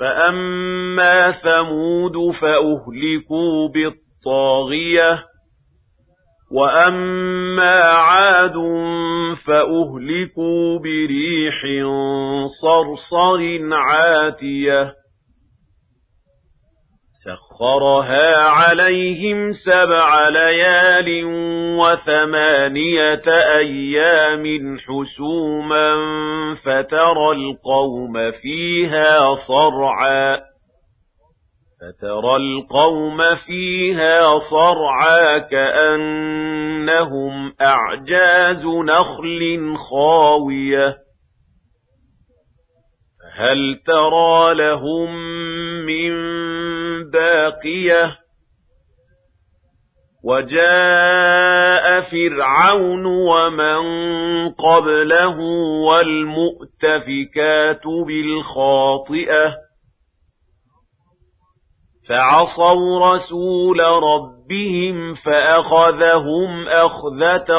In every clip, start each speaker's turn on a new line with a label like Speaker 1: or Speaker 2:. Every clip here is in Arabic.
Speaker 1: فأما ثمود فأهلكوا بالطاغية وأما عاد فأهلكوا بريح صرصر عاتية سخرها عليهم سبع ليال وثمانية أيام حسوما فترى القوم فيها صرعا فترى القوم فيها صرعا كأنهم أعجاز نخل خاوية هل ترى لهم من باقية وجاء فرعون ومن قبله والمؤتفكات بالخاطئة فعصوا رسول ربهم فأخذهم أخذة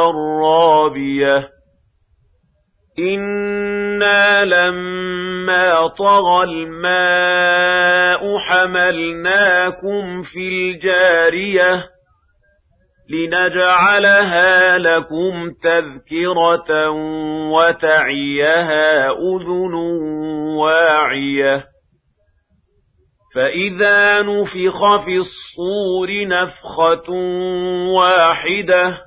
Speaker 1: رابية إنا لما طغى الماء حملناكم في الجارية لنجعلها لكم تذكرة وتعيها أذن واعية فإذا نفخ في الصور نفخة واحدة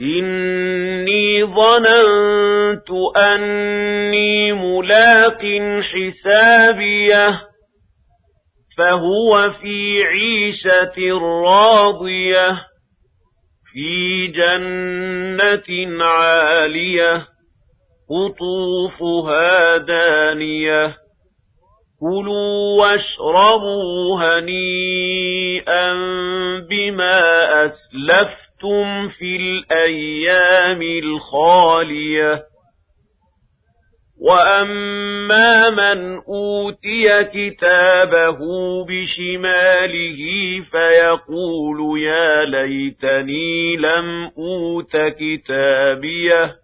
Speaker 1: إِنِّي ظَنَنتُ أَنِّي مُلَاقٍ حِسَابِيَهْ فَهُوَ فِي عِيشَةٍ رَاضِيَةٍ فِي جَنَّةٍ عَالِيَةٍ قُطُوفُهَا دَانِيَةٌ كُلُوا وَاشْرَبُوا هَنِيئًا بِمَا أَسْلَفْتُمْ فِي الْأَيَّامِ الْخَالِيَةِ. وَأَمَّا مَنْ أُوتِيَ كِتَابَهُ بِشِمَالِهِ فَيَقُولُ يَا لَيْتَنِي لَمْ أُوتَ كِتَابِيَهْ.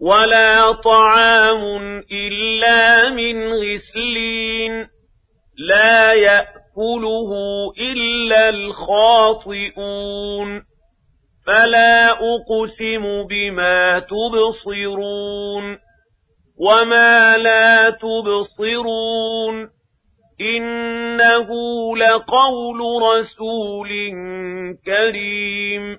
Speaker 1: ولا طعام إلا من غسلين لا يأكله إلا الخاطئون فلا أقسم بما تبصرون وما لا تبصرون إنه لقول رسول كريم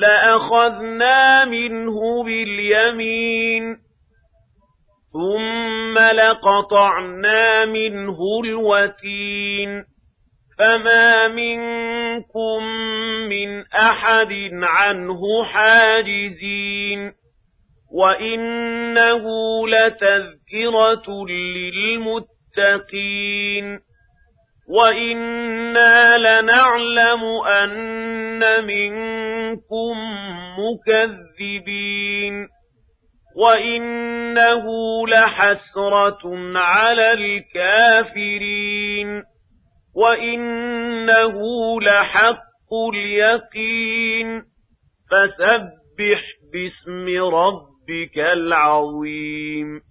Speaker 1: لأخذنا منه باليمين ثم لقطعنا منه الوتين فما منكم من أحد عنه حاجزين وإنه لتذكرة للمتقين وَإِنَّا لَنَعْلَمُ أَنَّ مِنكُم مُّكَذِّبِينَ وَإِنَّهُ لَحَسْرَةٌ عَلَى الْكَافِرِينَ وَإِنَّهُ لَحَقُّ الْيَقِينِ فَسَبِّحْ بِاسْمِ رَبِّكَ الْعَظِيمِ